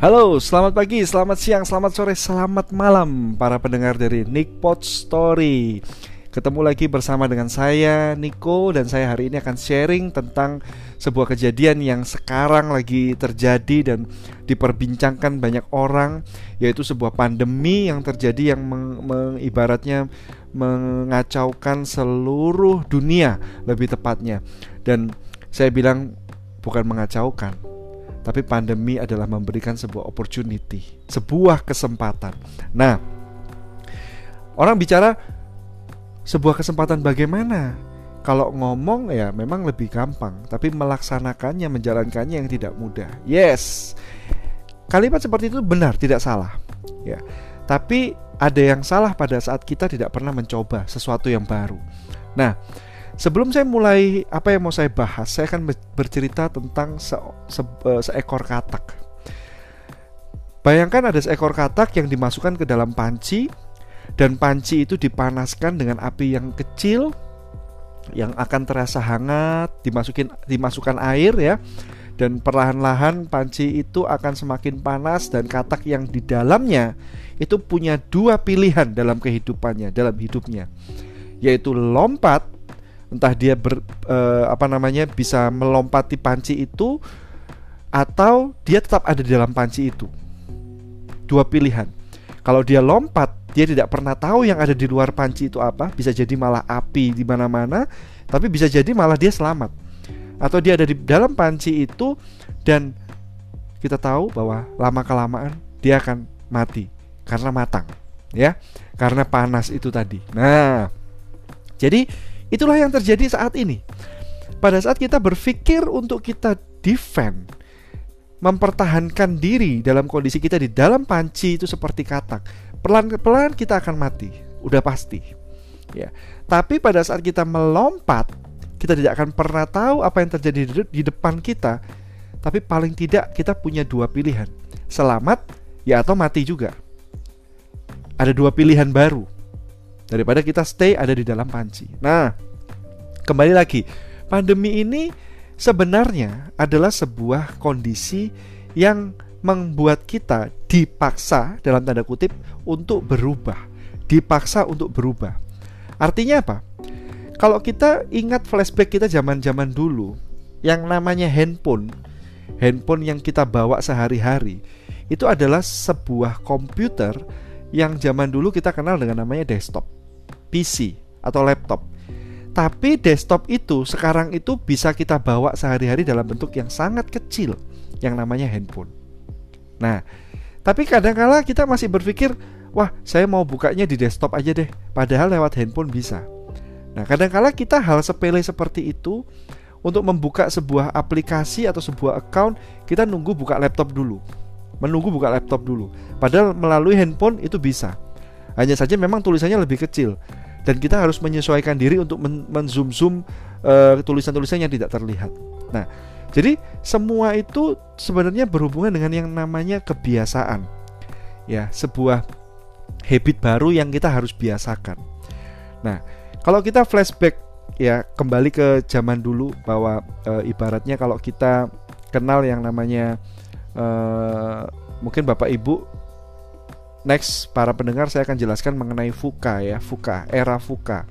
Halo, selamat pagi, selamat siang, selamat sore, selamat malam para pendengar dari Nick Pot Story. Ketemu lagi bersama dengan saya Nico dan saya hari ini akan sharing tentang sebuah kejadian yang sekarang lagi terjadi dan diperbincangkan banyak orang yaitu sebuah pandemi yang terjadi yang meng, meng, mengacaukan seluruh dunia lebih tepatnya dan saya bilang bukan mengacaukan tapi pandemi adalah memberikan sebuah opportunity, sebuah kesempatan. Nah, orang bicara sebuah kesempatan bagaimana? Kalau ngomong ya memang lebih gampang, tapi melaksanakannya, menjalankannya yang tidak mudah. Yes. Kalimat seperti itu benar, tidak salah. Ya. Tapi ada yang salah pada saat kita tidak pernah mencoba sesuatu yang baru. Nah, Sebelum saya mulai apa yang mau saya bahas, saya akan bercerita tentang se se eh, seekor katak. Bayangkan ada seekor katak yang dimasukkan ke dalam panci dan panci itu dipanaskan dengan api yang kecil yang akan terasa hangat, dimasukin dimasukkan air ya. Dan perlahan-lahan panci itu akan semakin panas dan katak yang di dalamnya itu punya dua pilihan dalam kehidupannya, dalam hidupnya. Yaitu lompat entah dia ber, uh, apa namanya bisa melompati panci itu atau dia tetap ada di dalam panci itu. Dua pilihan. Kalau dia lompat, dia tidak pernah tahu yang ada di luar panci itu apa, bisa jadi malah api di mana-mana, tapi bisa jadi malah dia selamat. Atau dia ada di dalam panci itu dan kita tahu bahwa lama kelamaan dia akan mati karena matang, ya. Karena panas itu tadi. Nah, jadi Itulah yang terjadi saat ini. Pada saat kita berpikir untuk kita defend, mempertahankan diri dalam kondisi kita di dalam panci itu seperti katak, pelan-pelan kita akan mati, udah pasti. Ya. Tapi pada saat kita melompat, kita tidak akan pernah tahu apa yang terjadi di depan kita. Tapi paling tidak kita punya dua pilihan, selamat ya atau mati juga. Ada dua pilihan baru daripada kita stay ada di dalam panci. Nah, kembali lagi, pandemi ini sebenarnya adalah sebuah kondisi yang membuat kita dipaksa dalam tanda kutip untuk berubah, dipaksa untuk berubah. Artinya apa? Kalau kita ingat flashback kita zaman-zaman dulu, yang namanya handphone, handphone yang kita bawa sehari-hari, itu adalah sebuah komputer yang zaman dulu kita kenal dengan namanya desktop PC atau laptop. Tapi desktop itu sekarang itu bisa kita bawa sehari-hari dalam bentuk yang sangat kecil yang namanya handphone. Nah, tapi kadang-kala kita masih berpikir, wah saya mau bukanya di desktop aja deh, padahal lewat handphone bisa. Nah, kadang-kala kita hal sepele seperti itu untuk membuka sebuah aplikasi atau sebuah account, kita nunggu buka laptop dulu. Menunggu buka laptop dulu. Padahal melalui handphone itu bisa. Hanya saja memang tulisannya lebih kecil dan kita harus menyesuaikan diri untuk men zoom zoom uh, tulisan-tulisan yang tidak terlihat. Nah, jadi semua itu sebenarnya berhubungan dengan yang namanya kebiasaan. Ya, sebuah habit baru yang kita harus biasakan. Nah, kalau kita flashback ya kembali ke zaman dulu bahwa e, ibaratnya kalau kita kenal yang namanya e, mungkin Bapak Ibu Next, para pendengar saya akan jelaskan mengenai VUCA ya, VUCA, era VUCA.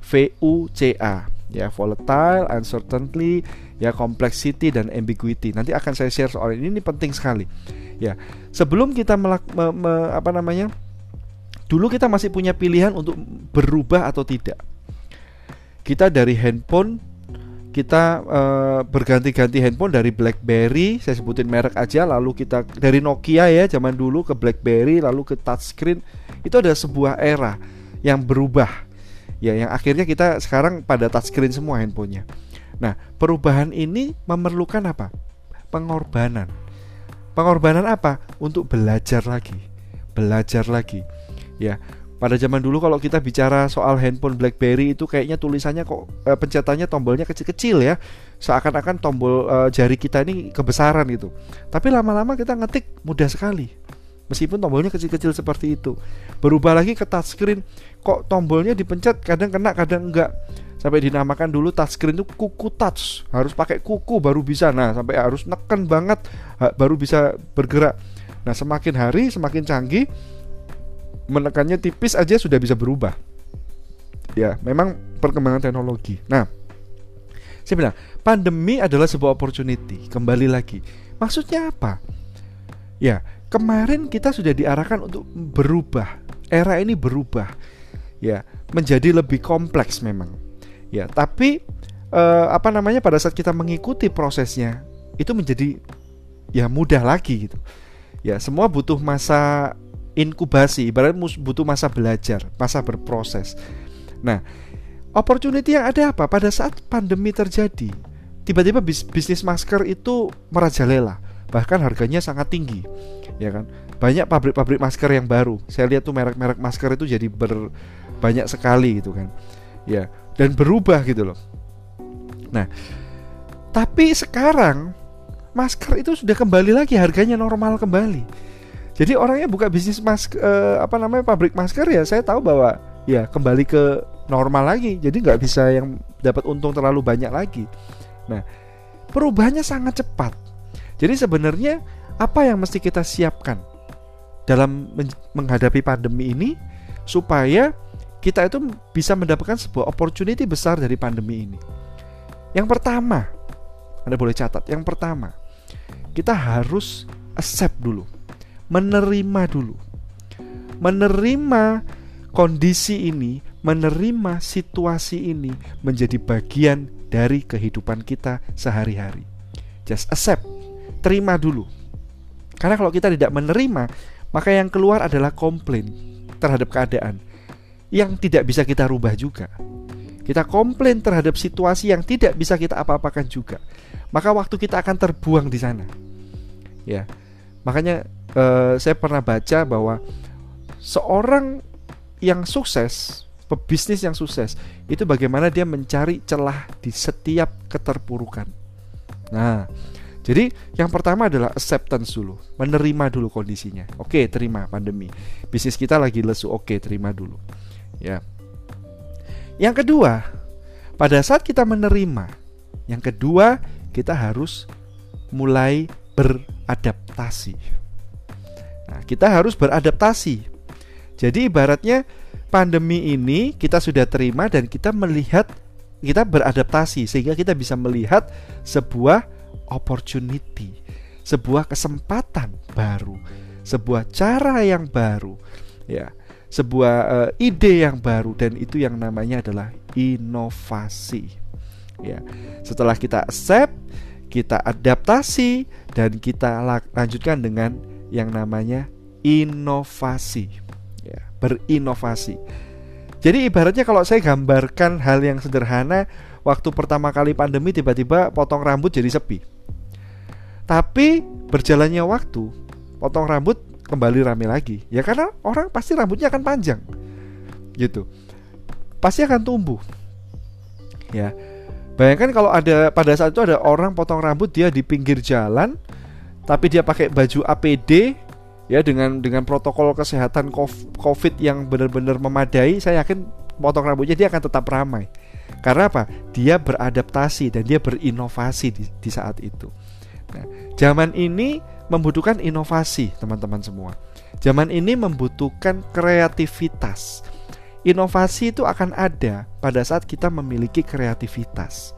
V U C A ya, volatile, uncertainty, ya complexity dan ambiguity. Nanti akan saya share soal ini ini penting sekali. Ya, sebelum kita melak, me, me, apa namanya? Dulu kita masih punya pilihan untuk berubah atau tidak. Kita dari handphone kita uh, berganti-ganti handphone dari BlackBerry, saya sebutin merek aja, lalu kita dari Nokia ya zaman dulu ke BlackBerry, lalu ke touchscreen, itu ada sebuah era yang berubah, ya yang akhirnya kita sekarang pada touchscreen semua handphonenya. Nah perubahan ini memerlukan apa? Pengorbanan. Pengorbanan apa? Untuk belajar lagi, belajar lagi, ya pada zaman dulu kalau kita bicara soal handphone BlackBerry itu kayaknya tulisannya kok e, pencetannya tombolnya kecil-kecil ya. Seakan-akan tombol e, jari kita ini kebesaran gitu. Tapi lama-lama kita ngetik mudah sekali. Meskipun tombolnya kecil-kecil seperti itu. Berubah lagi ke touchscreen, kok tombolnya dipencet kadang kena kadang enggak. Sampai dinamakan dulu touchscreen itu kuku touch, harus pakai kuku baru bisa. Nah, sampai harus neken banget baru bisa bergerak Nah, semakin hari semakin canggih menekannya tipis aja sudah bisa berubah. Ya, memang perkembangan teknologi. Nah, saya bilang, pandemi adalah sebuah opportunity. Kembali lagi. Maksudnya apa? Ya, kemarin kita sudah diarahkan untuk berubah. Era ini berubah. Ya, menjadi lebih kompleks memang. Ya, tapi eh, apa namanya pada saat kita mengikuti prosesnya itu menjadi ya mudah lagi gitu. Ya, semua butuh masa inkubasi, ibaratnya butuh masa belajar, masa berproses. Nah, opportunity yang ada apa? Pada saat pandemi terjadi, tiba-tiba bis bisnis masker itu merajalela, bahkan harganya sangat tinggi, ya kan? Banyak pabrik-pabrik masker yang baru. Saya lihat tuh merek-merek masker itu jadi ber banyak sekali gitu kan. Ya, dan berubah gitu loh. Nah, tapi sekarang masker itu sudah kembali lagi harganya normal kembali. Jadi orangnya buka bisnis masker uh, apa namanya pabrik masker ya saya tahu bahwa ya kembali ke normal lagi. Jadi nggak bisa yang dapat untung terlalu banyak lagi. Nah, perubahannya sangat cepat. Jadi sebenarnya apa yang mesti kita siapkan dalam menghadapi pandemi ini supaya kita itu bisa mendapatkan sebuah opportunity besar dari pandemi ini. Yang pertama, Anda boleh catat, yang pertama, kita harus accept dulu, menerima dulu. Menerima kondisi ini, menerima situasi ini menjadi bagian dari kehidupan kita sehari-hari. Just accept, terima dulu. Karena kalau kita tidak menerima, maka yang keluar adalah komplain terhadap keadaan yang tidak bisa kita rubah juga. Kita komplain terhadap situasi yang tidak bisa kita apa-apakan juga. Maka waktu kita akan terbuang di sana. Ya. Makanya eh, saya pernah baca bahwa seorang yang sukses, pebisnis yang sukses, itu bagaimana dia mencari celah di setiap keterpurukan. Nah, jadi yang pertama adalah acceptance dulu, menerima dulu kondisinya. Oke, terima pandemi. Bisnis kita lagi lesu, oke, terima dulu. Ya. Yang kedua, pada saat kita menerima, yang kedua kita harus mulai beradaptasi. Nah, kita harus beradaptasi. Jadi ibaratnya pandemi ini kita sudah terima dan kita melihat kita beradaptasi sehingga kita bisa melihat sebuah opportunity, sebuah kesempatan baru, sebuah cara yang baru. Ya sebuah uh, ide yang baru dan itu yang namanya adalah inovasi. Ya. Setelah kita accept, kita adaptasi dan kita lanjutkan dengan yang namanya inovasi. Ya, berinovasi. Jadi ibaratnya kalau saya gambarkan hal yang sederhana, waktu pertama kali pandemi tiba-tiba potong rambut jadi sepi. Tapi berjalannya waktu, potong rambut kembali rame lagi ya karena orang pasti rambutnya akan panjang gitu pasti akan tumbuh ya bayangkan kalau ada pada saat itu ada orang potong rambut dia di pinggir jalan tapi dia pakai baju APD ya dengan dengan protokol kesehatan COVID yang benar-benar memadai saya yakin potong rambutnya dia akan tetap ramai karena apa dia beradaptasi dan dia berinovasi di, di saat itu nah zaman ini membutuhkan inovasi, teman-teman semua. Zaman ini membutuhkan kreativitas. Inovasi itu akan ada pada saat kita memiliki kreativitas.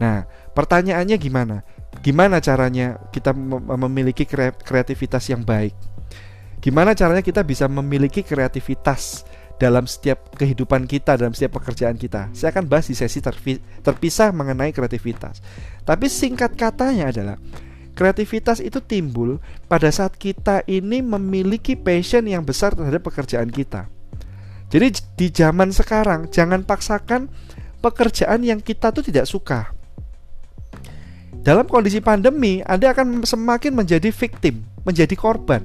Nah, pertanyaannya gimana? Gimana caranya kita memiliki kreativitas yang baik? Gimana caranya kita bisa memiliki kreativitas dalam setiap kehidupan kita, dalam setiap pekerjaan kita? Saya akan bahas di sesi terpisah mengenai kreativitas. Tapi singkat katanya adalah Kreativitas itu timbul pada saat kita ini memiliki passion yang besar terhadap pekerjaan kita. Jadi di zaman sekarang jangan paksakan pekerjaan yang kita tuh tidak suka. Dalam kondisi pandemi, Anda akan semakin menjadi victim, menjadi korban.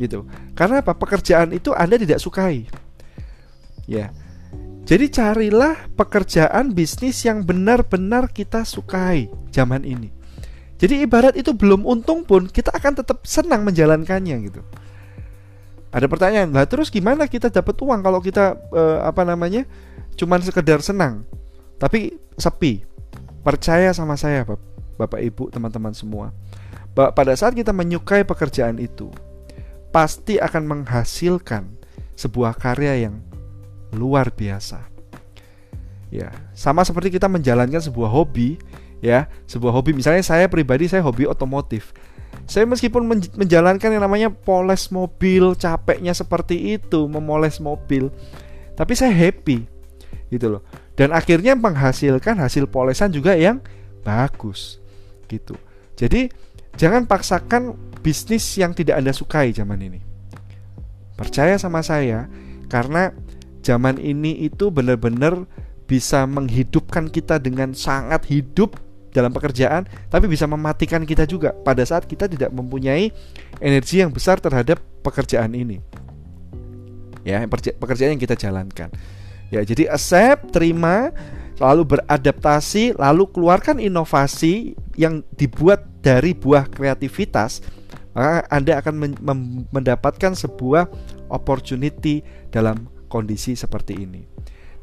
Gitu. Karena apa? Pekerjaan itu Anda tidak sukai. Ya. Jadi carilah pekerjaan bisnis yang benar-benar kita sukai zaman ini. Jadi ibarat itu belum untung pun kita akan tetap senang menjalankannya gitu. Ada pertanyaan, lah terus gimana kita dapat uang kalau kita uh, apa namanya cuman sekedar senang, tapi sepi. Percaya sama saya, Bapak Ibu, teman-teman semua. pada saat kita menyukai pekerjaan itu, pasti akan menghasilkan sebuah karya yang luar biasa. Ya, sama seperti kita menjalankan sebuah hobi, ya, sebuah hobi misalnya saya pribadi saya hobi otomotif. Saya meskipun menjalankan yang namanya poles mobil, capeknya seperti itu, memoles mobil, tapi saya happy. Gitu loh. Dan akhirnya menghasilkan hasil polesan juga yang bagus. Gitu. Jadi Jangan paksakan bisnis yang tidak Anda sukai zaman ini. Percaya sama saya, karena zaman ini itu benar-benar bisa menghidupkan kita dengan sangat hidup dalam pekerjaan, tapi bisa mematikan kita juga pada saat kita tidak mempunyai energi yang besar terhadap pekerjaan ini. Ya, pekerjaan yang kita jalankan. Ya, jadi accept, terima, lalu beradaptasi, lalu keluarkan inovasi yang dibuat dari buah kreativitas, maka Anda akan men mendapatkan sebuah opportunity dalam kondisi seperti ini.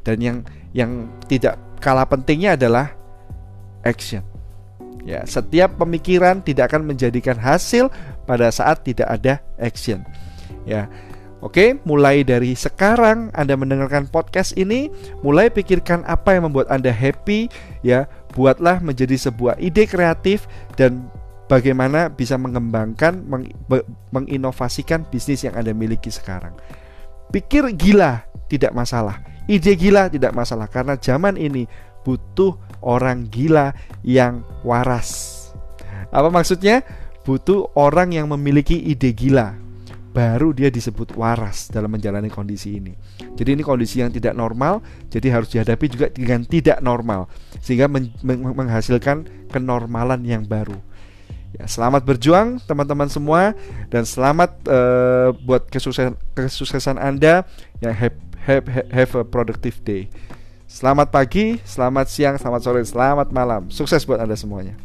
Dan yang yang tidak kalah pentingnya adalah action. Ya, setiap pemikiran tidak akan menjadikan hasil pada saat tidak ada action. Ya, Oke, mulai dari sekarang Anda mendengarkan podcast ini, mulai pikirkan apa yang membuat Anda happy, ya. Buatlah menjadi sebuah ide kreatif dan bagaimana bisa mengembangkan, meng, menginovasikan bisnis yang Anda miliki sekarang. Pikir gila tidak masalah, ide gila tidak masalah karena zaman ini butuh orang gila yang waras. Apa maksudnya? Butuh orang yang memiliki ide gila baru dia disebut waras dalam menjalani kondisi ini. Jadi ini kondisi yang tidak normal, jadi harus dihadapi juga dengan tidak normal sehingga men menghasilkan kenormalan yang baru. Ya, selamat berjuang teman-teman semua dan selamat uh, buat kesuksesan kesuksesan Anda yang have, have, have a productive day. Selamat pagi, selamat siang, selamat sore, selamat malam. Sukses buat Anda semuanya.